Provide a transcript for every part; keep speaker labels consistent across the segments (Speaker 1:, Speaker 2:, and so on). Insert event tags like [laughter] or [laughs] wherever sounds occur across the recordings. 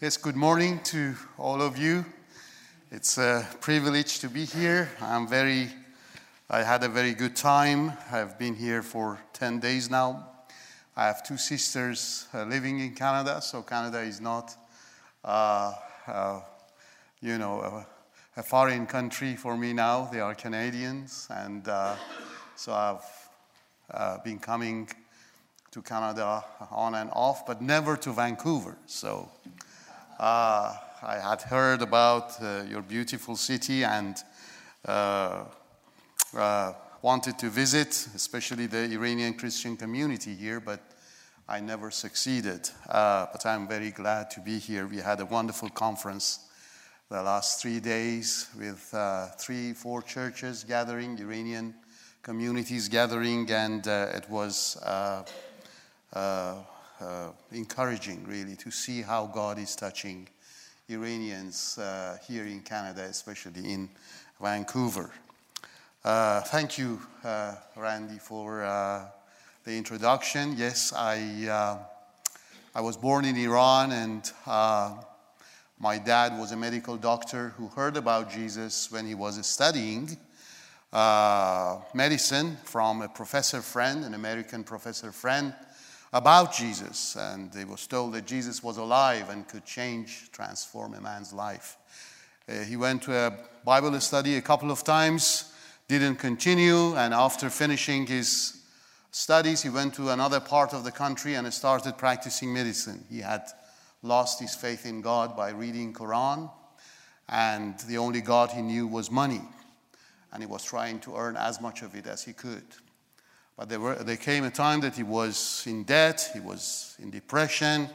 Speaker 1: Yes, good morning to all of you. It's a privilege to be here. I'm very, I had a very good time. I've been here for 10 days now. I have two sisters uh, living in Canada, so Canada is not, uh, uh, you know, a, a, foreign country for me now. They are Canadians, and uh, so I've uh, been coming to Canada on and off, but never to Vancouver. So uh, I had heard about uh, your beautiful city and uh, uh, wanted to visit, especially the Iranian Christian community here, but I never succeeded. Uh, but I'm very glad to be here. We had a wonderful conference the last three days with three, four churches gathering, Iranian communities gathering, and it was uh, encouraging, really, to see how God is touching Iranians uh, here in Canada, especially in Vancouver. Uh, thank you, uh, Randy, for uh, the introduction. Yes, I, uh, I was born in Iran, and my dad was a medical doctor who heard about Jesus when he was studying. medicine from a professor friend, an American professor friend, about Jesus, and they was told that Jesus was alive and could change, transform a man's life. Uh, he went to a Bible study a couple of times, didn't continue, and after finishing his studies, he went to another part of the country and started practicing medicine. He had lost his faith in God by reading Quran, and the only God he knew was money, and he was trying to earn as much of it as he could. But there, were, there came a time that he was in debt, he was in depression,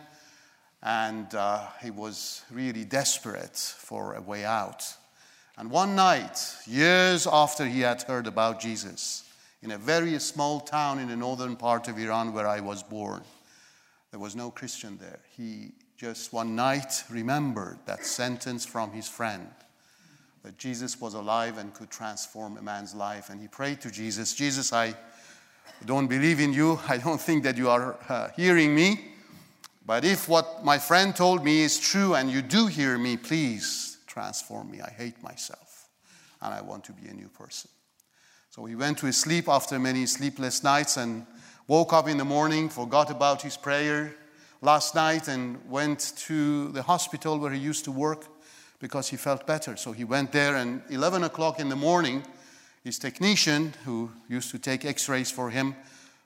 Speaker 1: and uh, he was really desperate for a way out. And one night, years after he had heard about Jesus, in a very small town in the northern part of Iran where I was born, there was no Christian there. He just one night remembered that sentence from his friend that Jesus was alive and could transform a man's life. And he prayed to Jesus, Jesus, I don't believe in you. [laughs] I don't think that you are uh, hearing me. But if what my friend told me is true and you do hear me, please transform me. I hate myself and I want to be a new person. So he went to sleep after many sleepless nights and woke up in the morning, forgot about his prayer last night, and went to the hospital where he used to work because he felt better. So he went there, and 11 o'clock in the morning, his technician, who used to take x rays for him,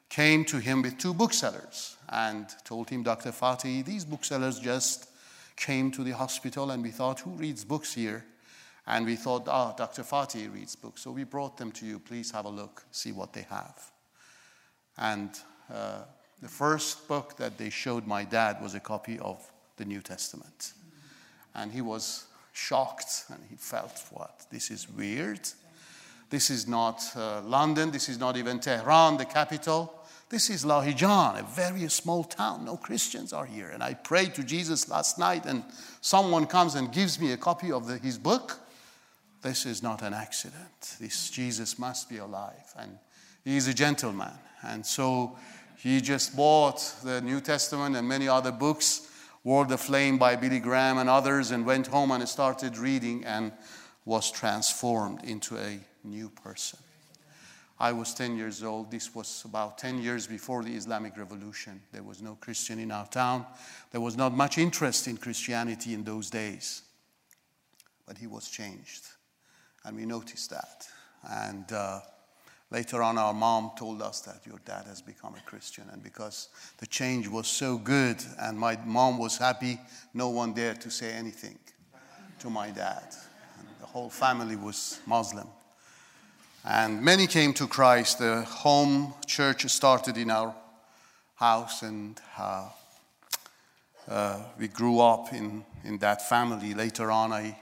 Speaker 1: came to him with two booksellers and told him, Dr. Fatih, these booksellers just came to the hospital and we thought, who reads books here? And we thought, ah, oh, Dr. Fatih reads books. So we brought them to you. Please have a look, see what they have. And uh, the first book that they showed my dad was a copy of the New Testament. And he was shocked and he felt, what? This is weird. This is not uh, London. This is not even Tehran, the capital. This is Lahijan, a very small town. No Christians are here. And I prayed to Jesus last night, and someone comes and gives me a copy of the, his book. This is not an accident. This Jesus must be alive. And he is a gentleman. And so he just bought the New Testament and many other books, World Aflame by Billy Graham and others, and went home and started reading and was transformed into a new person. I was 10 years old. This was about 10 years before the Islamic Revolution. There was no Christian in our town. There was not much interest in Christianity in those days. But he was changed. And we noticed that. And uh, later on, our mom told us that your dad has become a Christian. And because the change was so good and my mom was happy, no one dared to say anything to my dad. And the whole family was Muslim. And many came to Christ. The home church started in our house, and uh, uh, we grew up in, in that family. Later on, I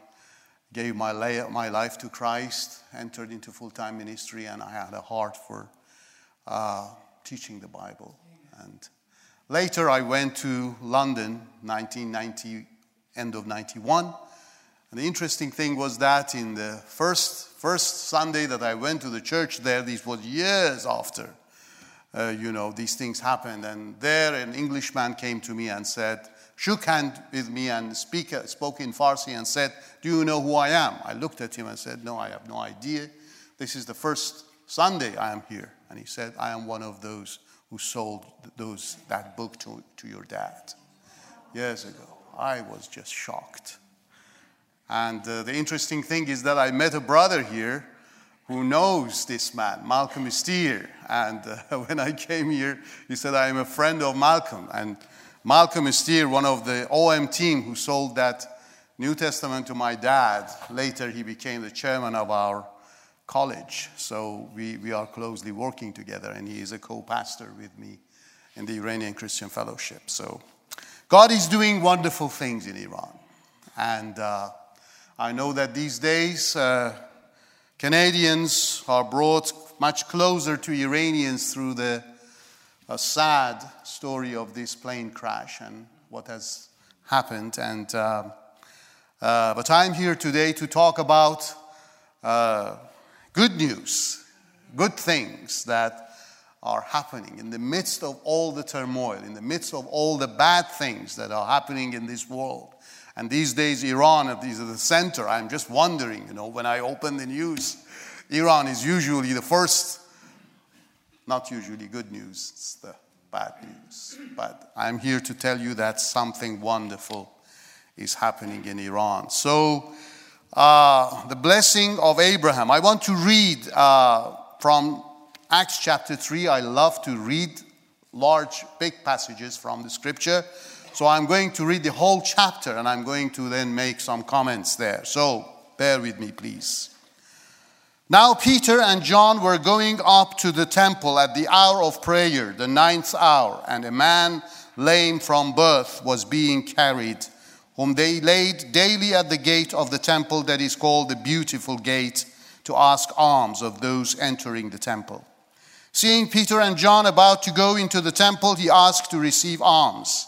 Speaker 1: gave my, my life to Christ, entered into full time ministry, and I had a heart for uh, teaching the Bible. And later, I went to London, 1990, end of 91. And the interesting thing was that in the first first Sunday that I went to the church there, this was years after, uh, you know, these things happened. And there an Englishman came to me and said, shook hand with me and speak, spoke in Farsi and said, Do you know who I am? I looked at him and said, No, I have no idea. This is the first Sunday I am here. And he said, I am one of those who sold those, that book to, to your dad years ago. I was just shocked. And uh, the interesting thing is that I met a brother here who knows this man, Malcolm Steer. And uh, [laughs] when I came here, he said, I am a friend of Malcolm. And Malcolm Steer, one of the OM team who sold that New Testament to my dad, later he became the chairman of our college. So we, we are closely working together, and he is a co pastor with me in the Iranian Christian Fellowship. So God is doing wonderful things in Iran. And uh, I know that these days, uh, Canadians are brought much closer to Iranians through the sad story of this plane crash and what has happened. And, uh, uh, but I'm here today to talk about uh, good news, good things that are happening in the midst of all the turmoil, in the midst of all the bad things that are happening in this world. And these days, Iran is the center. I'm just wondering, you know, when I open the news, Iran is usually the first, not usually good news, it's the bad news. But I'm here to tell you that something wonderful is happening in Iran. So, uh, the blessing of Abraham. I want to read uh, from Acts chapter 3. I love to read large, big passages from the scripture. So I'm going to read the whole chapter and I'm going to then make some comments there. So bear with me, please. Now Peter and John were going up to the temple at the hour of prayer, the ninth hour, and a man lame from birth was being carried whom they laid daily at the gate of the temple that is called the Beautiful Gate, to ask alms of those entering the temple. Seeing Peter and John about to go into the temple, he asked to receive alms.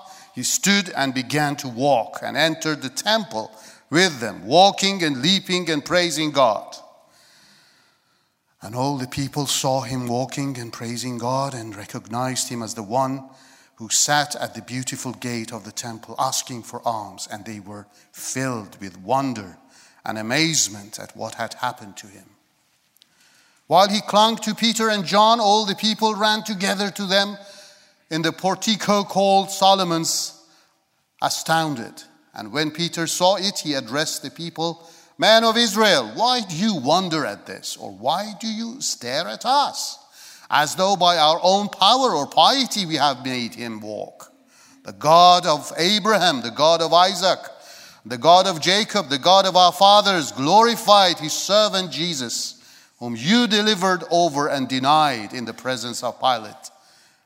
Speaker 1: he stood and began to walk and entered the temple with them, walking and leaping and praising God. And all the people saw him walking and praising God and recognized him as the one who sat at the beautiful gate of the temple asking for alms, and they were filled with wonder and amazement at what had happened to him. While he clung to Peter and John, all the people ran together to them in the portico called Solomon's, astounded. And when Peter saw it, he addressed the people Men of Israel, why do you wonder at this? Or why do you stare at us? as though by our own power or piety we have made him walk. The God of Abraham, the God of Isaac, the God of Jacob, the God of our fathers glorified his servant Jesus, whom you delivered over and denied in the presence of Pilate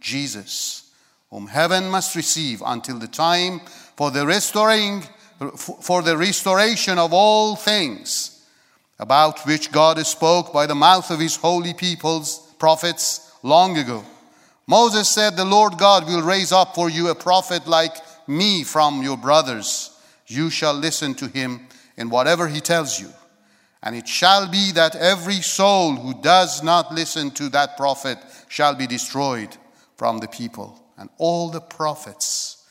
Speaker 1: Jesus, whom heaven must receive until the time for the restoring for the restoration of all things about which God spoke by the mouth of his holy people's prophets long ago. Moses said, The Lord God will raise up for you a prophet like me from your brothers, you shall listen to him in whatever he tells you. And it shall be that every soul who does not listen to that prophet shall be destroyed from the people. And all the prophets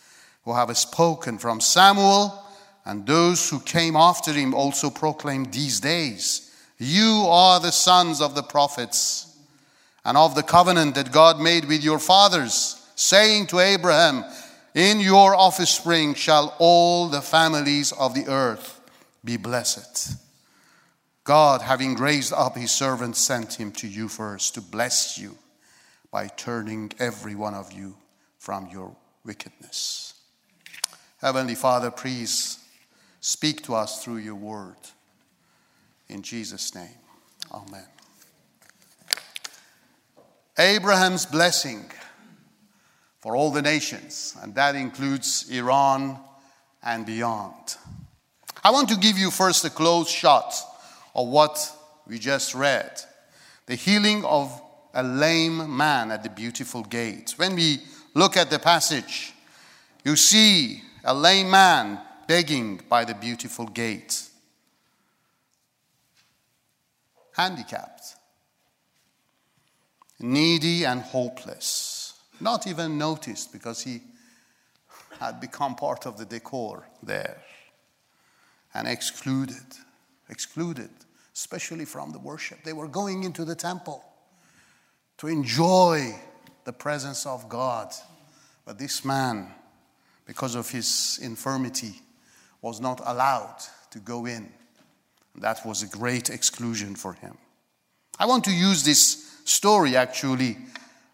Speaker 1: who have spoken from Samuel and those who came after him also proclaimed these days You are the sons of the prophets and of the covenant that God made with your fathers, saying to Abraham, In your offspring shall all the families of the earth be blessed. God, having raised up his servant, sent him to you first to bless you by turning every one of you from your wickedness. Heavenly Father, please speak to us through your word. In Jesus' name, amen. Abraham's blessing for all the nations, and that includes Iran and beyond. I want to give you first a close shot of what we just read the healing of a lame man at the beautiful gate. When we look at the passage, you see a lame man begging by the beautiful gate, handicapped, needy, and hopeless. Not even noticed because he had become part of the decor there and excluded, excluded, especially from the worship. They were going into the temple to enjoy the presence of God. But this man, because of his infirmity, was not allowed to go in. That was a great exclusion for him. I want to use this story actually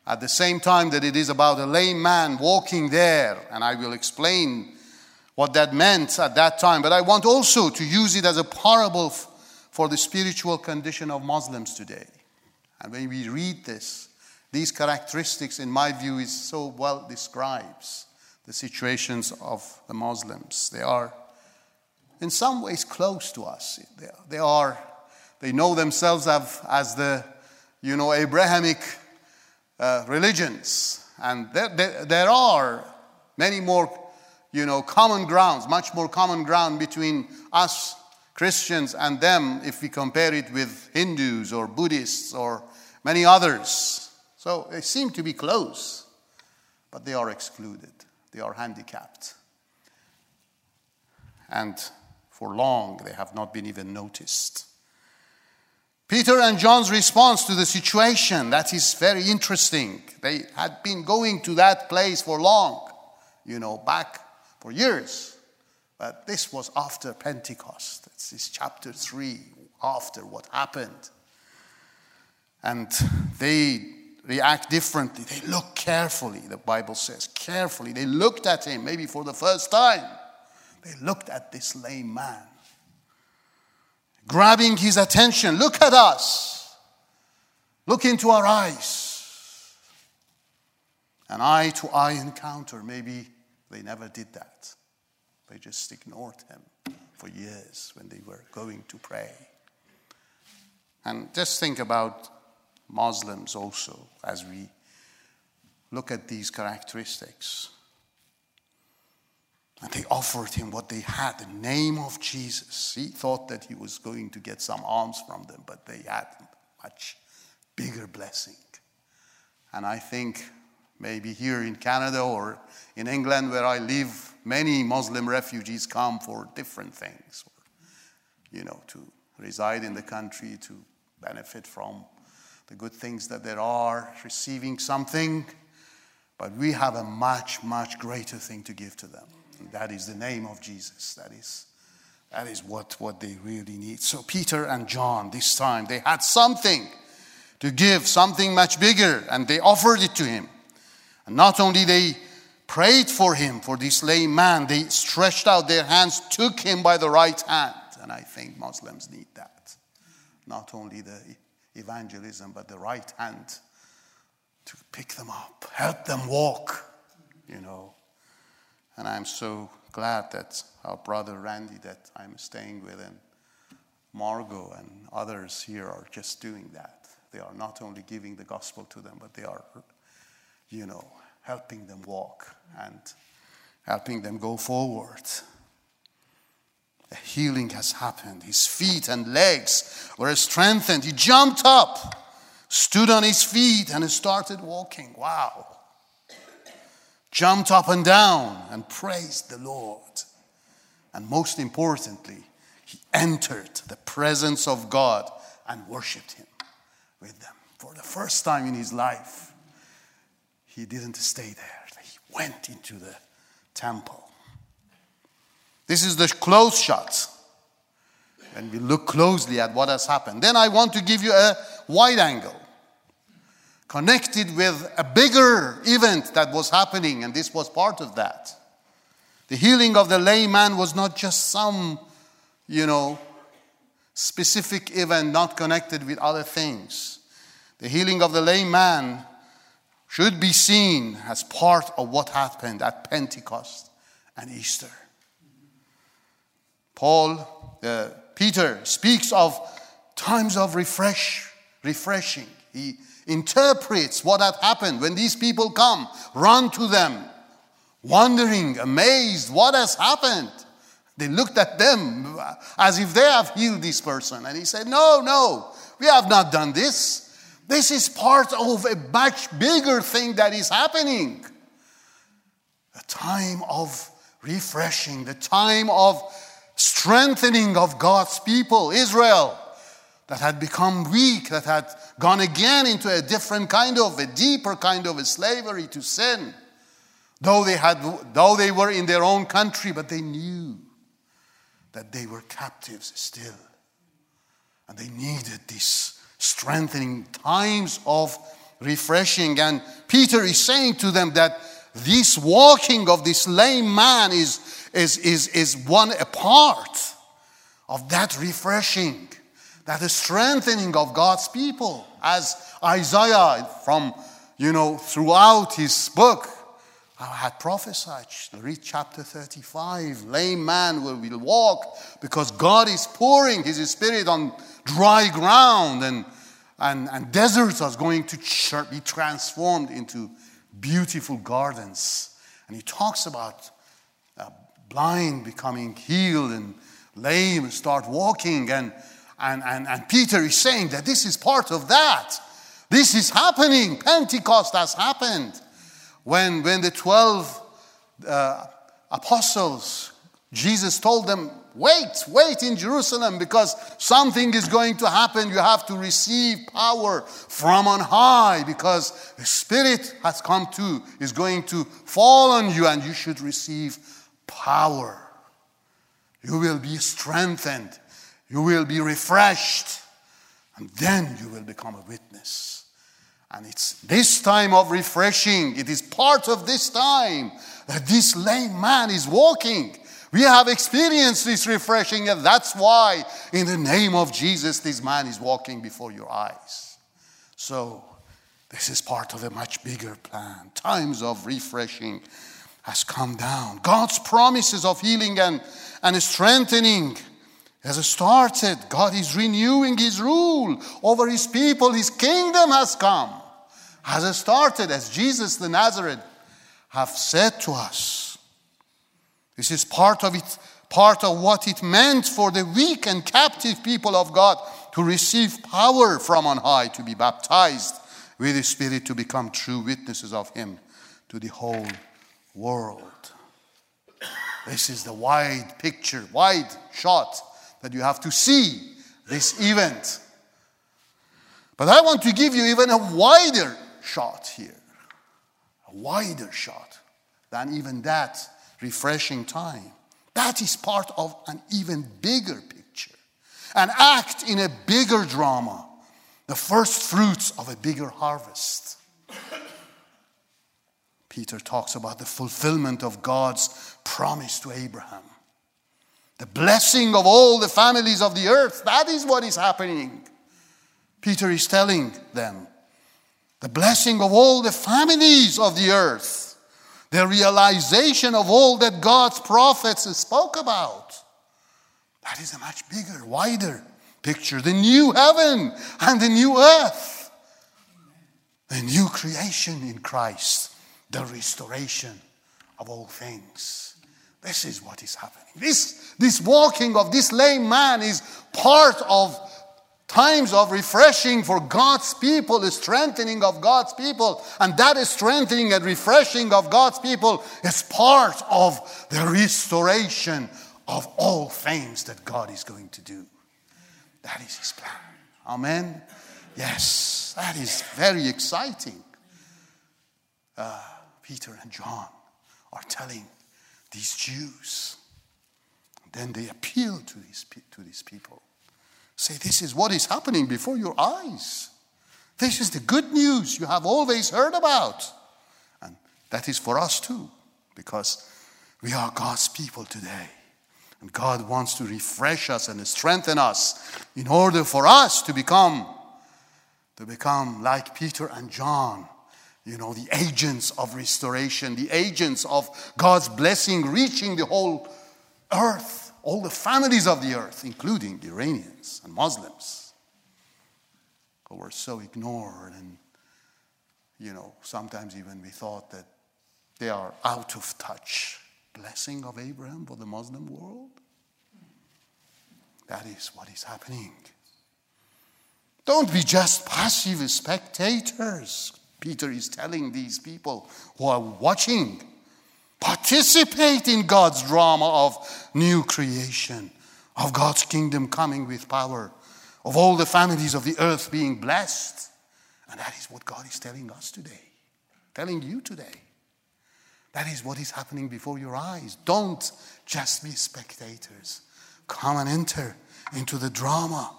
Speaker 1: at the same time that it is about a lame man walking there, and I will explain what that meant at that time. But I want also to use it as a parable for the spiritual condition of Muslims today. And when we read this, these characteristics, in my view, is so well describes the situations of the Muslims. They are, in some ways, close to us. They, are, they know themselves as, as the, you know, Abrahamic uh, religions, and there, there, there are many more, you know, common grounds, much more common ground between us Christians and them if we compare it with Hindus or Buddhists or many others. So they seem to be close, but they are excluded, they are handicapped. And for long, they have not been even noticed. Peter and John's response to the situation, that is very interesting. They had been going to that place for long, you know, back for years. But this was after Pentecost. This is chapter 3, after what happened. And they react differently. They look carefully, the Bible says, carefully. They looked at him, maybe for the first time. They looked at this lame man, grabbing his attention. Look at us. Look into our eyes. An eye to eye encounter. Maybe they never did that. They just ignored him for years when they were going to pray. And just think about Muslims also as we look at these characteristics. And they offered him what they had, the name of Jesus. He thought that he was going to get some alms from them, but they had much bigger blessing. And I think maybe here in Canada or in England, where I live, many Muslim refugees come for different things, you know, to reside in the country, to benefit from the good things that there are, receiving something. But we have a much, much greater thing to give to them. And that is the name of Jesus. That is, that is what, what they really need. So, Peter and John, this time, they had something to give, something much bigger, and they offered it to him. And not only they prayed for him, for this lame man, they stretched out their hands, took him by the right hand. And I think Muslims need that. Not only the evangelism, but the right hand to pick them up, help them walk, you know. And I'm so glad that our brother Randy, that I'm staying with, and Margot and others here are just doing that. They are not only giving the gospel to them, but they are, you know, helping them walk. And, helping them go forward. A healing has happened. His feet and legs were strengthened. He jumped up, stood on his feet, and started walking. Wow. Jumped up and down and praised the Lord. And most importantly, he entered the presence of God and worshiped him with them. For the first time in his life, he didn't stay there, he went into the temple. This is the close shot. And we look closely at what has happened. Then I want to give you a wide angle connected with a bigger event that was happening, and this was part of that. The healing of the lame man was not just some, you know, specific event not connected with other things. The healing of the lame man should be seen as part of what happened at Pentecost and Easter. Paul, uh, Peter speaks of times of refresh, refreshing. He interprets what had happened when these people come, run to them, wondering, amazed, what has happened? They looked at them as if they have healed this person. And he said, No, no, we have not done this. This is part of a much bigger thing that is happening. A time of refreshing, the time of strengthening of God's people, Israel, that had become weak, that had gone again into a different kind of, a deeper kind of slavery to sin. Though they, had, though they were in their own country, but they knew that they were captives still. And they needed this strengthening times of refreshing. And Peter is saying to them that this walking of this lame man is, is, is, is one a part of that refreshing, that strengthening of God's people. As Isaiah from, you know, throughout his book I had prophesied. Read chapter 35. Lame man will, will walk because God is pouring his spirit on dry ground and, and, and deserts are going to be transformed into beautiful gardens. And he talks about uh, blind becoming healed and lame and start walking. And, and, and, and Peter is saying that this is part of that. This is happening. Pentecost has happened. When, when the 12 uh, apostles, Jesus told them, Wait, wait in Jerusalem because something is going to happen. You have to receive power from on high because the Spirit has come to, is going to fall on you, and you should receive power. You will be strengthened, you will be refreshed, and then you will become a witness. And it's this time of refreshing, it is part of this time that this lame man is walking. We have experienced this refreshing, and that's why, in the name of Jesus, this man is walking before your eyes. So, this is part of a much bigger plan. Times of refreshing has come down. God's promises of healing and, and strengthening has started. God is renewing his rule over his people. His kingdom has come has started as Jesus the Nazarene have said to us. This is part of it, part of what it meant for the weak and captive people of God to receive power from on high, to be baptized with the Spirit, to become true witnesses of Him to the whole world. This is the wide picture, wide shot that you have to see this event. But I want to give you even a wider shot here, a wider shot than even that refreshing time. That is part of an even bigger picture, an act in a bigger drama, the first fruits of a bigger harvest. Peter talks about the fulfillment of God's promise to Abraham. The blessing of all the families of the earth. That is what is happening. Peter is telling them the blessing of all the families of the earth, the realization of all that God's prophets spoke about. That is a much bigger, wider picture. The new heaven and the new earth, the new creation in Christ, the restoration of all things. This is what is happening. This, this walking of this lame man is part of times of refreshing for God's people, the strengthening of God's people. And that strengthening and refreshing of God's people is part of the restoration of all things that God is going to do. That is his plan. Amen. Yes, that is very exciting. Uh, Peter and John are telling these Jews. Then they appeal to these, to these people. Say, this is what is happening before your eyes. This is the good news you have always heard about. And that is for us too, because we are God's people today. And God wants to refresh us and strengthen us in order for us to become to become like Peter and John, you know, the agents of restoration, the agents of God's blessing reaching the whole earth, all the families of the earth, including Iranians and Muslims, who were so ignored and, you know, sometimes even we thought that they are out of touch. Blessing of Abraham for the Muslim world? That is what is happening. Don't be just passive spectators. Peter is telling these people who are watching participate in God's drama of new creation, of God's kingdom coming with power, of all the families of the earth being blessed. And that is what God is telling us today, telling you today. That is what is happening before your eyes. Don't just be spectators. Come and enter into the drama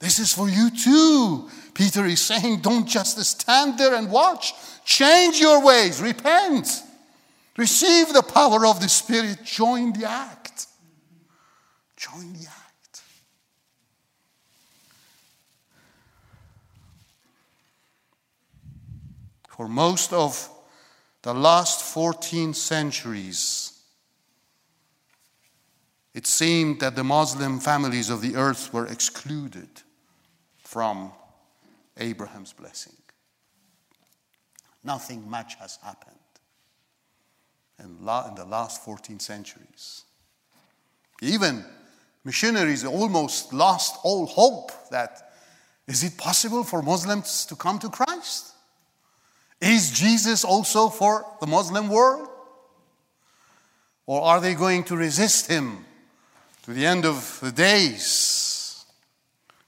Speaker 1: this is for you too. Peter is saying, don't just stand there and watch. Change your ways, repent, receive the power of the Spirit, join the act. Join the act. For most of the last 14 centuries, it seemed that the Muslim families of the earth were excluded from Abraham's blessing. Nothing much has happened in, the last 14 centuries. Even missionaries almost lost all hope that is it possible for Muslims to come to Christ? Is Jesus also for the Muslim world? Or are they going to resist him to the end of the days?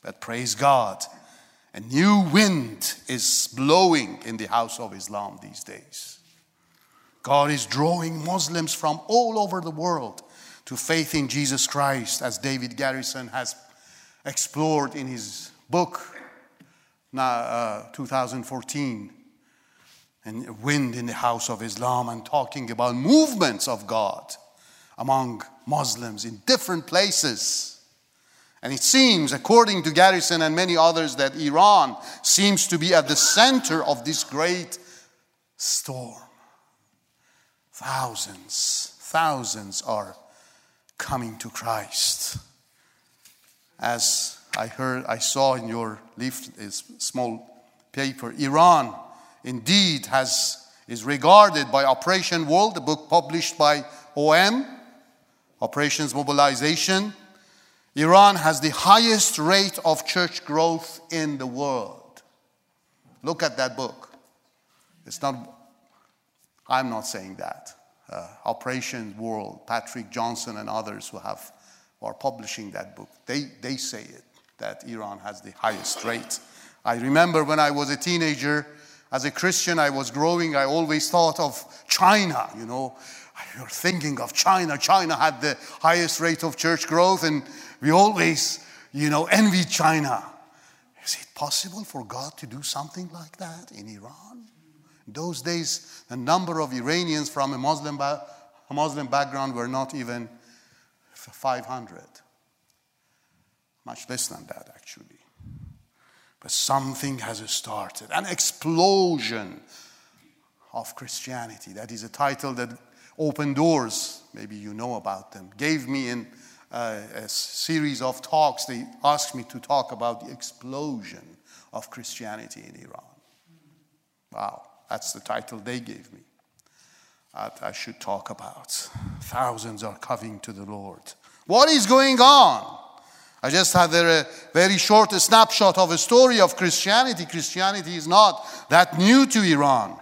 Speaker 1: But praise God, a new wind is blowing in the house of Islam these days. God is drawing Muslims from all over the world to faith in Jesus Christ, as David Garrison has explored in his book, uh, 2014, and Wind in the House of Islam, and talking about movements of God among Muslims in different places. And it seems, according to Garrison and many others, that Iran seems to be at the center of this great storm. Thousands, thousands are coming to Christ. As I heard, I saw in your leaf, small paper, Iran indeed has is regarded by Operation World, the book published by OM, Operations Mobilization, Iran has the highest rate of church growth in the world. Look at that book. It's not, I'm not saying that. Uh, Operation World, Patrick Johnstone and others who have who are publishing that book, they, they say it, that Iran has the highest rate. I remember when I was a teenager, as a Christian, I was growing, I always thought of China, you know. You're thinking of China. China had the highest rate of church growth, and we always, you know, envy China. Is it possible for God to do something like that in Iran? In those days, the number of Iranians from a Muslim, ba- a Muslim background were not even 500. Much less than that, actually. But something has started an explosion of Christianity. That is a title that Open doors. Maybe you know about them. Gave me in uh, a series of talks, they asked me to talk about the explosion of Christianity in Iran. Wow, that's the title they gave me. that I should talk about. Thousands are coming to the Lord. What is going on? I just had a very short snapshot of a story of Christianity. Christianity is not that new to Iran.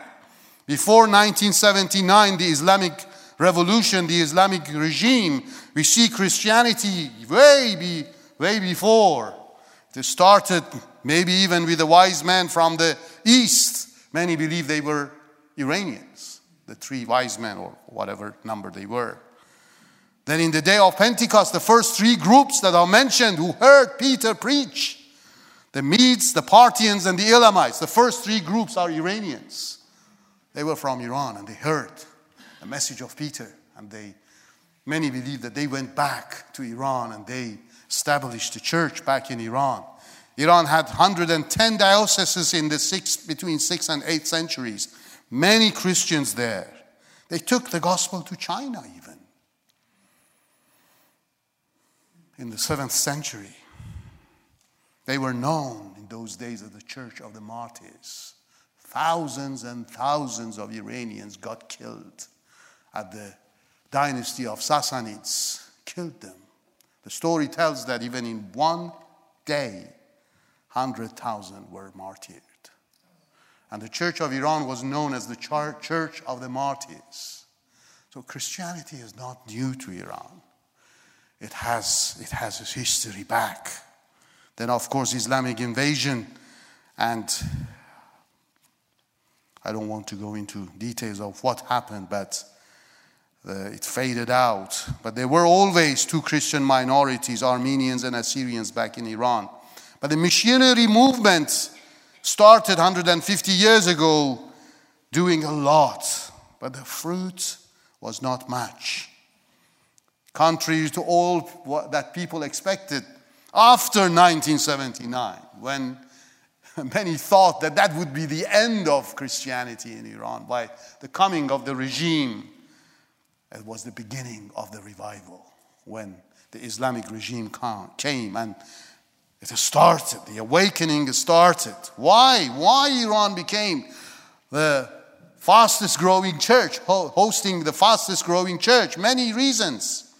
Speaker 1: Before 1979, the Islamic revolution, the Islamic regime, we see Christianity way, be, way before. It started maybe even with the wise man from the east. Many believe they were Iranians, the three wise men, or whatever number they were. Then, in the day of Pentecost, the first three groups that are mentioned who heard Peter preach the Medes, the Parthians, and the Elamites the first three groups are Iranians. They were from Iran and they heard the message of Peter. And they, many believe that they went back to Iran and they established the church back in Iran. Iran had 110 dioceses in the six, between 6th and 8th centuries. Many Christians there. They took the gospel to China even. In the 7th century, they were known in those days as the Church of the Martyrs. Thousands and thousands of Iranians got killed at the dynasty of Sassanids, killed them. The story tells that even in one day, 100,000 were martyred. And the Church of Iran was known as the Church of the Martyrs. So Christianity is not new to Iran. It has, it has its history back. Then, of course, Islamic invasion and I don't want to go into details of what happened, but uh, it faded out. But there were always two Christian minorities, Armenians and Assyrians, back in Iran. But the missionary movement started 150 years ago, doing a lot, but the fruit was not much. Contrary to all that people expected after 1979, when [laughs] Many thought that that would be the end of Christianity in Iran. By the coming of the regime, it was the beginning of the revival when the Islamic regime came and it started, the awakening started. Why? Why Iran became the fastest growing church, hosting the fastest growing church? Many reasons.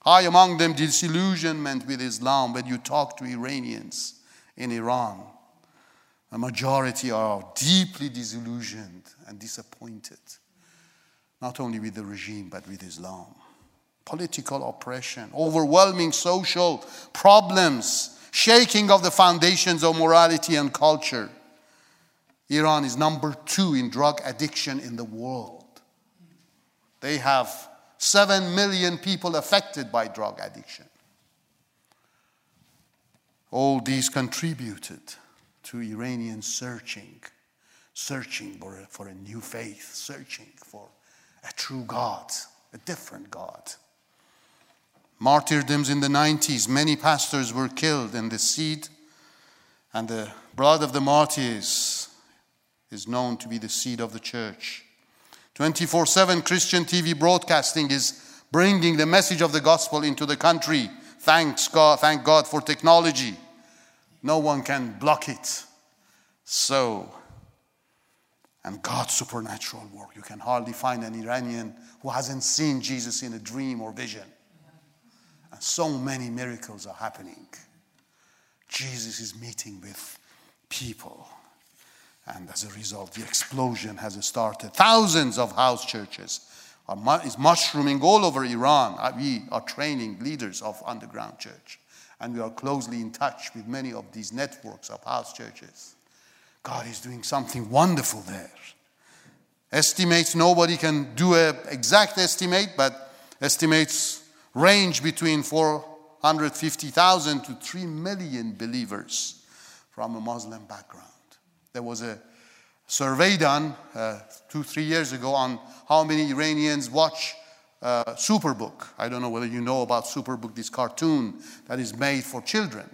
Speaker 1: High among them, disillusionment with Islam when you talk to Iranians in Iran. A majority are deeply disillusioned and disappointed, not only with the regime, but with Islam. Political oppression, overwhelming social problems, shaking of the foundations of morality and culture. Iran is number two in drug addiction in the world. They have 7 million people affected by drug addiction. All these contributed to Iranians searching, searching for a, for a new faith, searching for a true God, a different God. Martyrdoms in the 90s, many pastors were killed, and the seed and the blood of the martyrs is known to be the seed of the church. 24 7 Christian TV broadcasting is bringing the message of the gospel into the country. Thanks God, thank God for technology. No one can block it. So, and God's supernatural work. You can hardly find an Iranian who hasn't seen Jesus in a dream or vision. And so many miracles are happening. Jesus is meeting with people. And as a result, the explosion has started. Thousands of house churches are is mushrooming all over Iran. Uh, we are training leaders of underground church. And we are closely in touch with many of these networks of house churches. God is doing something wonderful there. Estimates, nobody can do an exact estimate, but estimates range between 450,000 to 3 million believers from a Muslim background. There was a survey done uh, two, three years ago on how many Iranians watch uh, Superbook. I don't know whether you know about Superbook, this cartoon that is made for children.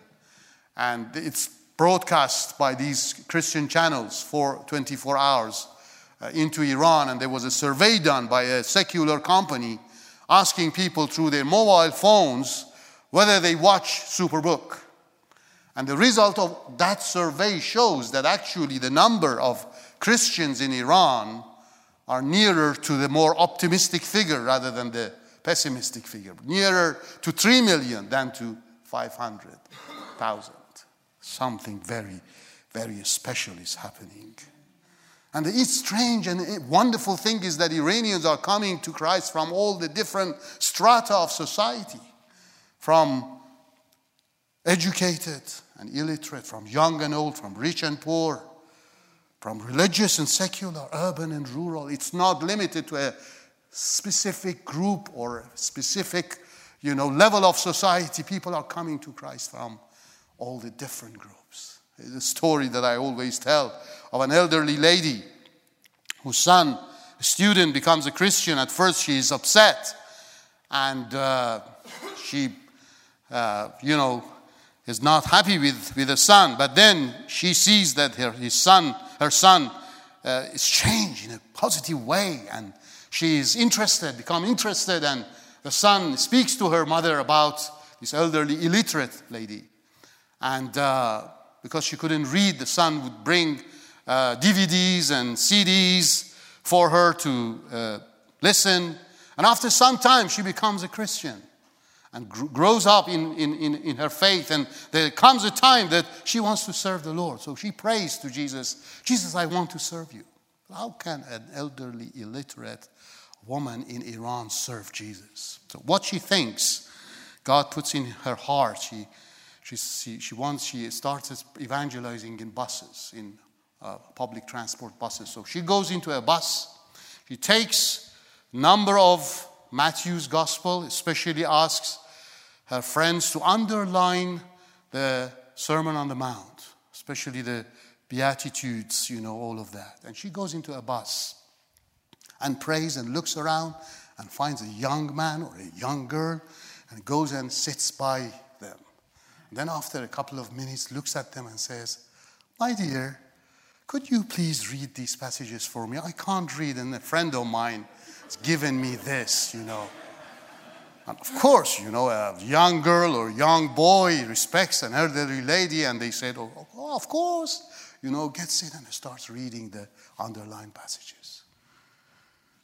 Speaker 1: And it's broadcast by these Christian channels for 24 hours uh, into Iran. And there was a survey done by a secular company asking people through their mobile phones whether they watch Superbook. And the result of that survey shows that actually the number of Christians in Iran are nearer to the more optimistic figure rather than the pessimistic figure, nearer to 3 million than to 500,000. Something very, very special is happening. And the strange and wonderful thing is that Iranians are coming to Christ from all the different strata of society, from educated and illiterate, from young and old, from rich and poor, from religious and secular, urban and rural. It's not limited to a specific group or a specific you know, level of society. People are coming to Christ from all the different groups. A story that I always tell of an elderly lady whose son, a student, becomes a Christian. At first, she is upset and uh, she, uh, you know, is not happy with, with the son. But then she sees that her, his son her son uh, is changed in a positive way and she is interested, become interested, and the son speaks to her mother about this elderly illiterate lady. And uh, because she couldn't read, the son would bring uh, DVDs and CDs for her to uh, listen. And after some time, she becomes a Christian and grows up in, in, in, in, her faith. And there comes a time that she wants to serve the Lord. So she prays to Jesus Jesus, I want to serve you. How can an elderly, illiterate woman in Iran serve Jesus? So, what she thinks, God puts in her heart. She, she, she, wants, she starts evangelizing in buses, in uh, public transport buses. So she goes into a bus. She takes number of Matthew's gospel, especially asks her friends to underline the Sermon on the Mount, especially the Beatitudes, you know, all of that. And she goes into a bus and prays and looks around and finds a young man or a young girl and goes and sits by then, after a couple of minutes, looks at them and says, My dear, could you please read these passages for me? I can't read, and a friend of mine has given me this, you know. And of course, you know, a young girl or young boy respects an elderly lady, and they said, oh, oh, oh of course, you know, gets in and starts reading the underlined passages.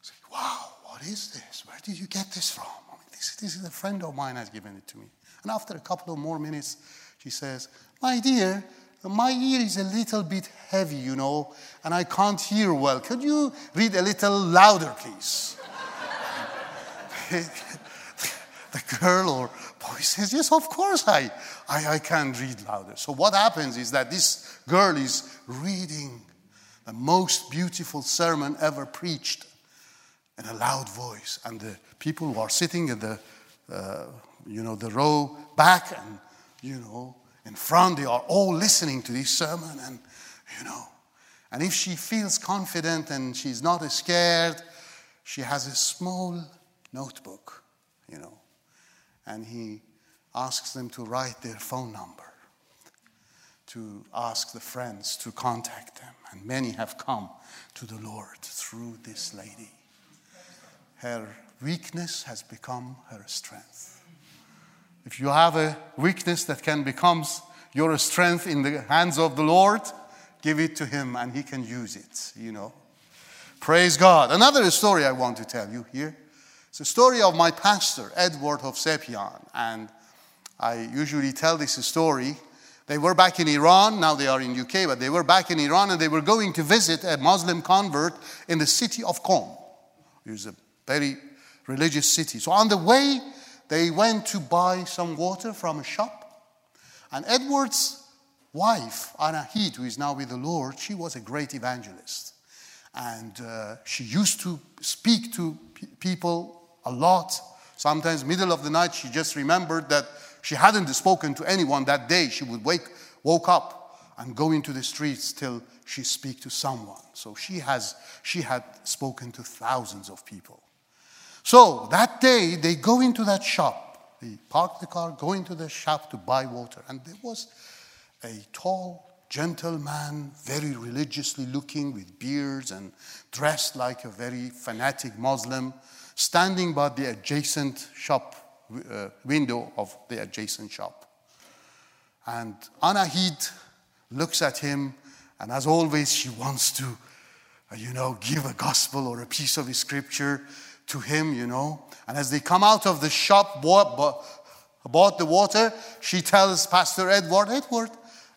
Speaker 1: Say, wow, what is this? Where did you get this from? I mean, this, this is a friend of mine has given it to me. And after a couple of more minutes, she says, my dear, my ear is a little bit heavy, you know, and I can't hear well. Could you read a little louder, please? [laughs] the girl or boy says, Yes, of course I, I, I can read louder. So what happens is that this girl is reading the most beautiful sermon ever preached in a loud voice. And the people who are sitting in the, uh, you know, the row back and, you know, in front, they are all listening to this sermon and, you know. And if she feels confident and she's not scared, she has a small notebook, you know, and he asks them to write their phone number, to ask the friends to contact them. And many have come to the Lord through this lady. Her weakness has become her strength. If you have a weakness that can become your strength in the hands of the Lord, give it to him and he can use it, you know. Praise God. Another story I want to tell you here it's a story of my pastor, Edward of Hovsepian, and I usually tell this story. They were back in Iran, now they are in UK, but they were back in Iran and they were going to visit a Muslim convert in the city of Qom. It was a very religious city. So on the way, they went to buy some water from a shop. And Edward's wife, Anna Anahid, who is now with the Lord, she was a great evangelist. And uh, she used to speak to people a lot. Sometimes, middle of the night, she just remembered that she hadn't spoken to anyone that day. She would wake, woke up and go into the streets till she speak to someone. So she has, she had spoken to thousands of people. So that day, they go into that shop. They park the car, go into the shop to buy water, and there was a tall gentleman, very religiously looking, with beards and dressed like a very fanatic Muslim standing by the adjacent shop uh, window of the adjacent shop. And Anahid looks at him, and as always, she wants to uh, you know, give a gospel or a piece of scripture to him, you know. And as they come out of the shop, bought, bought the water, she tells Pastor Edward, Edward,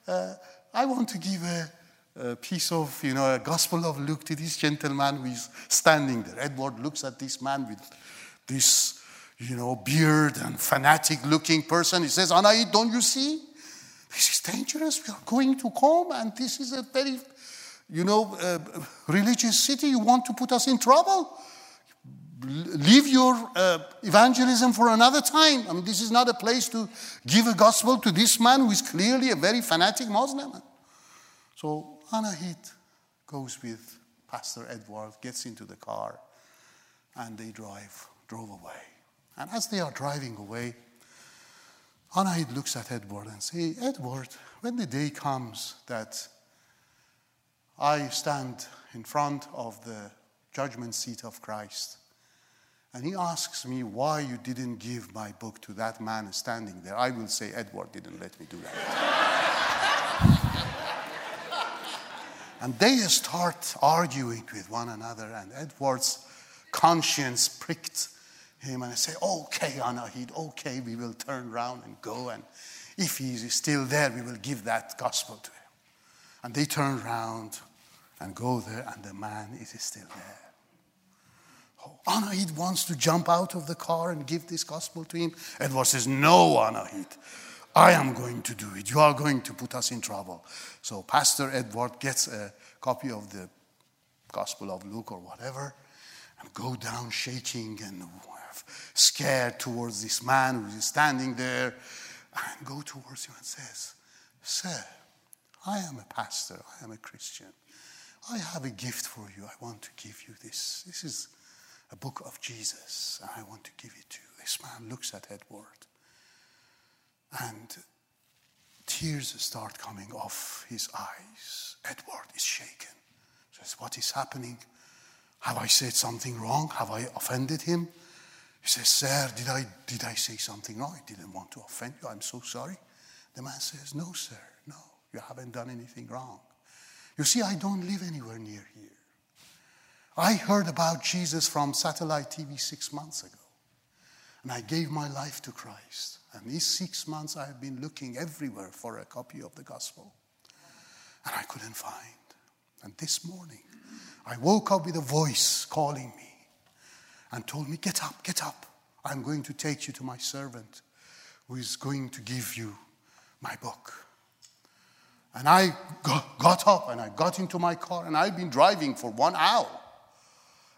Speaker 1: uh, I want to give a, a, piece of, you know, a gospel of Luke to this gentleman who is standing there. Edward looks at this man with this, you know, beard and fanatic looking person. He says, Anai, don't you see? This is dangerous. We are going to come, and this is a very, you know, uh, religious city. You want to put us in trouble? Leave your uh, evangelism for another time. I mean, this is not a place to give a gospel to this man who is clearly a very fanatic Muslim. So Anahit goes with Pastor Edward, gets into the car, and they drive, drove away. And as they are driving away, Anahit looks at Edward and says, Edward, when the day comes that I stand in front of the judgment seat of Christ, and he asks me why you didn't give my book to that man standing there. I will say, Edward didn't let me do that. [laughs] and they start arguing with one another, and Edward's conscience pricked him, and I say, Okay, Anahid, okay, we will turn around and go, and if he is still there, we will give that gospel to him. And they turn around and go there, and the man is still there. Anahid wants to jump out of the car and give this gospel to him. Edward says, No, Anahid, I am going to do it. You are going to put us in trouble. So Pastor Edward gets a copy of the Gospel of Luke or whatever and go down shaking and scared towards this man who is standing there and go towards him and says, Sir, I am a pastor. I am a Christian. I have a gift for you. I want to give you this. This is a book of Jesus, and I want to give it to you. This man looks at Edward, and tears start coming off his eyes. Edward is shaken. Says, What is happening? Have I said something wrong? Have I offended him? He says, Sir, did I, did I say something wrong? I didn't want to offend you. I'm so sorry. The man says, No, sir, no, you haven't done anything wrong. You see, I don't live anywhere near here. I heard about Jesus from satellite TV six months ago, and I gave my life to Christ. And these six months, I have been looking everywhere for a copy of the gospel, and I couldn't find. And this morning, I woke up with a voice calling me and told me, Get up, get up. I'm going to take you to my servant who is going to give you my book. And I got up and I got into my car, and I've been driving for one hour.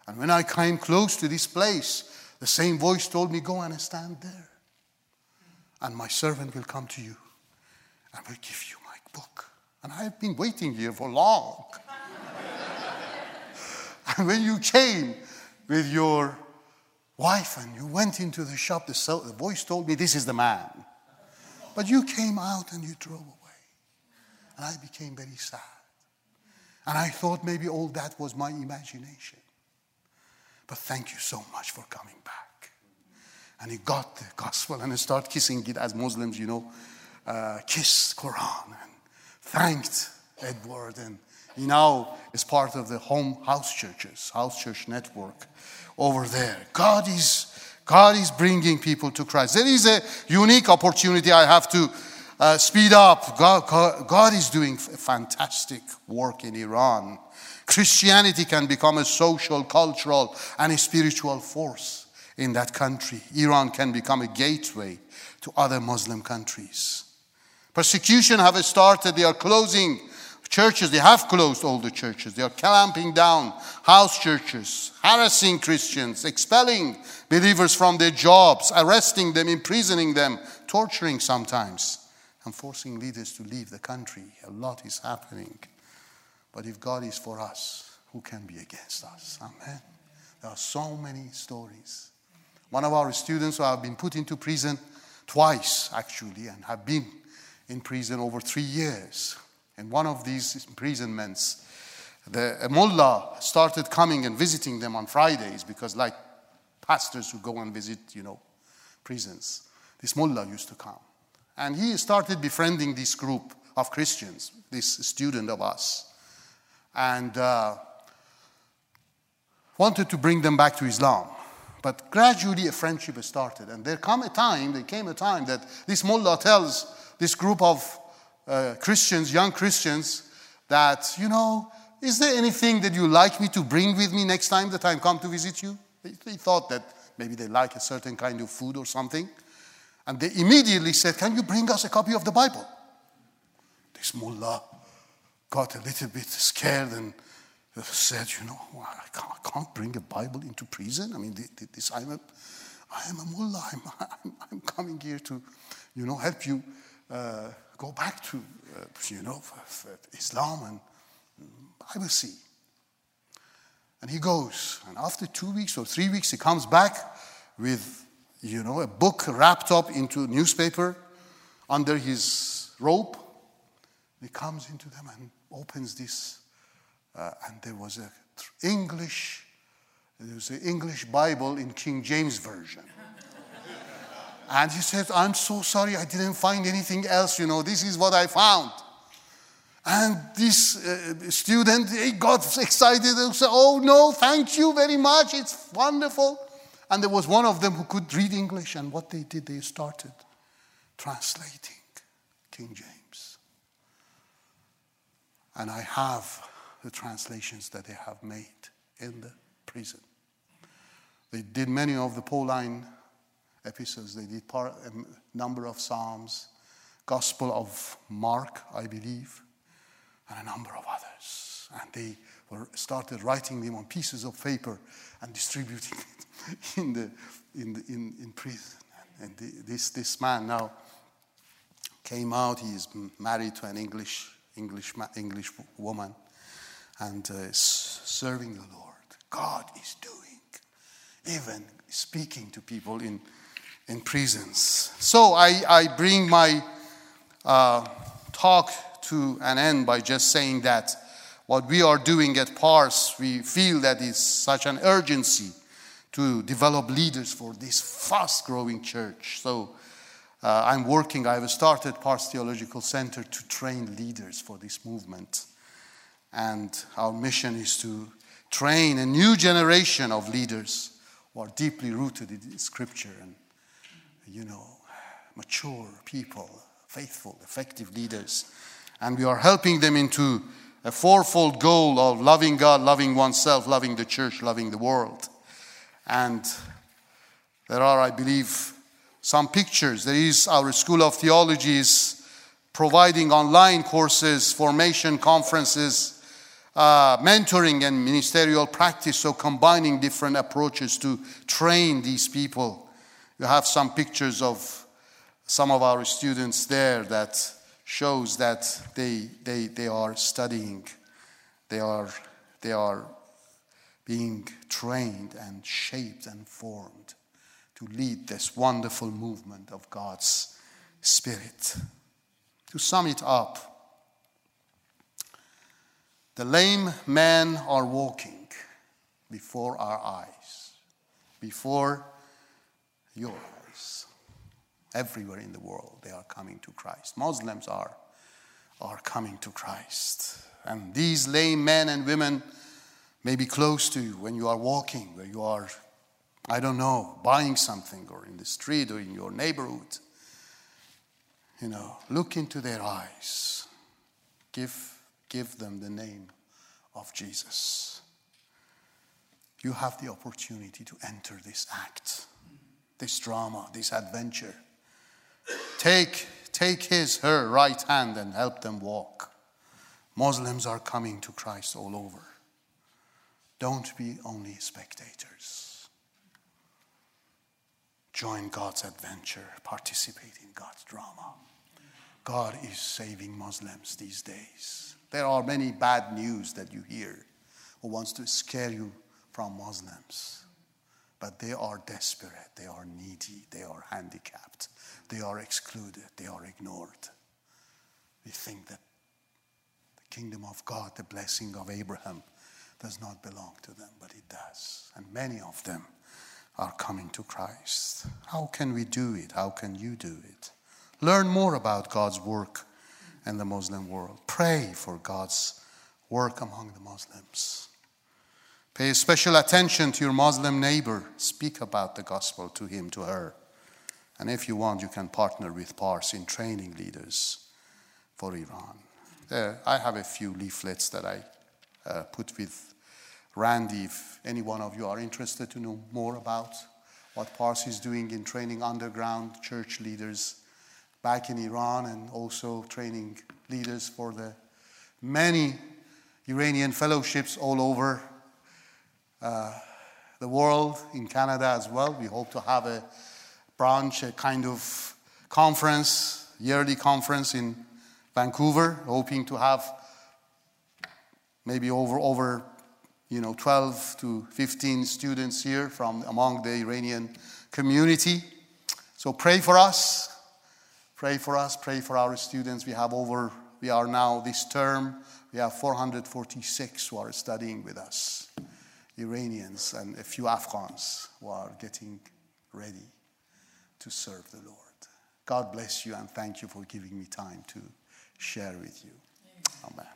Speaker 1: And when I came close to this place, the same voice told me, Go and stand there. And my servant will come to you and will give you my book. And I have been waiting here for long. [laughs] and when you came with your wife and you went into the shop, the, the voice told me, This is the man. But you came out and you drove away. And I became very sad. And I thought maybe all that was my imagination. But thank you so much for coming back. And he got the gospel and he started kissing it as Muslims, you know, uh, kiss Quran and thanked Edward. And he now is part of the home house churches, house church network over there. God is, God is bringing people to Christ. There is a unique opportunity I have to uh, speed up. God, God, God is doing fantastic work in Iran. Christianity can become a social, cultural, and a spiritual force in that country. Iran can become a gateway to other Muslim countries. Persecution have started. They are closing churches. They have closed all the churches. They are clamping down house churches, harassing Christians, expelling believers from their jobs, arresting them, imprisoning them, torturing sometimes, and forcing leaders to leave the country. A lot is happening. But if God is for us, who can be against us? Amen. There are so many stories. One of our students who have been put into prison twice, actually, and have been in prison over three years. And one of these imprisonments, the mullah started coming and visiting them on Fridays because, like pastors who go and visit, you know, prisons, this mullah used to come. And he started befriending this group of Christians, this student of us. And uh, wanted to bring them back to Islam. But gradually a friendship started. And there come a time, there came a time that this mullah tells this group of uh, Christians, young Christians, that, you know, is there anything that you like me to bring with me next time that I come to visit you? They, they thought that maybe they like a certain kind of food or something. And they immediately said, Can you bring us a copy of the Bible? This mullah got a little bit scared and said, You know, I can't, I can't bring a Bible into prison. I mean, this, I'm, a, I am a mullah. [laughs] I'm, I'm, I'm coming here to, you know, help you uh, go back to, uh, you know, Islam, and I will see. And he goes, and after two weeks or three weeks, he comes back with, you know, a book wrapped up into newspaper under his robe. He comes into them and opens this, uh, and there was a English, there was an English Bible in King James version. [laughs] and he said, "I'm so sorry, I didn't find anything else. You know, this is what I found." And this uh, student, he got excited and said, Oh, no, thank you very much. It's wonderful. And there was one of them who could read English. And what they did, they started translating King James. And I have the translations that they have made in the prison. They did many of the Pauline epistles, they did part, a um, number of Psalms, Gospel of Mark, I believe and a number of others. And they were, started writing them on pieces of paper and distributing it [laughs] in, the, in, the, in, in prison. And this, this man now came out. He is married to an English, English, English woman and uh, serving the Lord. God is doing, even speaking to people in, in prisons. So I, I bring my uh, talk to an end by just saying that what we are doing at PARS, we feel that it's such an urgency to develop leaders for this fast growing church. So uh, I'm working, I've started PARS Theological Center to train leaders for this movement. And our mission is to train a new generation of leaders who are deeply rooted in Scripture and, you know, mature people, faithful, effective leaders and we are helping them into a fourfold goal of loving God, loving oneself, loving the church, loving the world. And there are, I believe, some pictures. There is our School of Theology is providing online courses, formation conferences, uh, mentoring, and ministerial practice. So, combining different approaches to train these people. You have some pictures of some of our students there that shows that they, they, they are studying, they are, they are being trained and shaped and formed to lead this wonderful movement of God's Spirit. To sum it up, the lame men are walking before our eyes, before your eyes. everywhere in the world they are coming to Christ. Muslims are, are coming to Christ. And these lame men and women may be close to you when you are walking, where you are, I don't know, buying something or in the street or in your neighborhood. You know, look into their eyes. Give, give them the name of Jesus. You have the opportunity to enter this act, this drama, this adventure. Take, take his, her right hand and help them walk. Muslims are coming to Christ all over. Don't be only spectators. Join God's adventure, participate in God's drama. God is saving Muslims these days. There are many bad news that you hear who wants to scare you from Muslims. But they are desperate, they are needy, they are handicapped. They are excluded, they are ignored. We think that the kingdom of God, the blessing of Abraham, does not belong to them, but it does. And many of them are coming to Christ. How can we do it? How can you do it? Learn more about God's work in the Muslim world. Pray for God's work among the Muslims. Pay special attention to your Muslim neighbor. Speak about the gospel to him, to her. And if you want, you can partner with PARS in training leaders for Iran. There, I have a few leaflets that I uh, put with Randy. If any one of you are interested to know more about what Parsi is doing in training underground church leaders back in Iran and also training leaders for the many Iranian fellowships all over uh, the world, in Canada as well. We hope to have a branch, a kind of conference, yearly conference in Vancouver, hoping to have maybe over, over you know, 12 to 15 students here from among the Iranian community. So pray for us. Pray for us. Pray for our students. We have over, we are now this term, we have 446 who are studying with us. Iranians and a few Afghans who are getting ready to serve the Lord. God bless you and thank you for giving me time to share with you. Amen.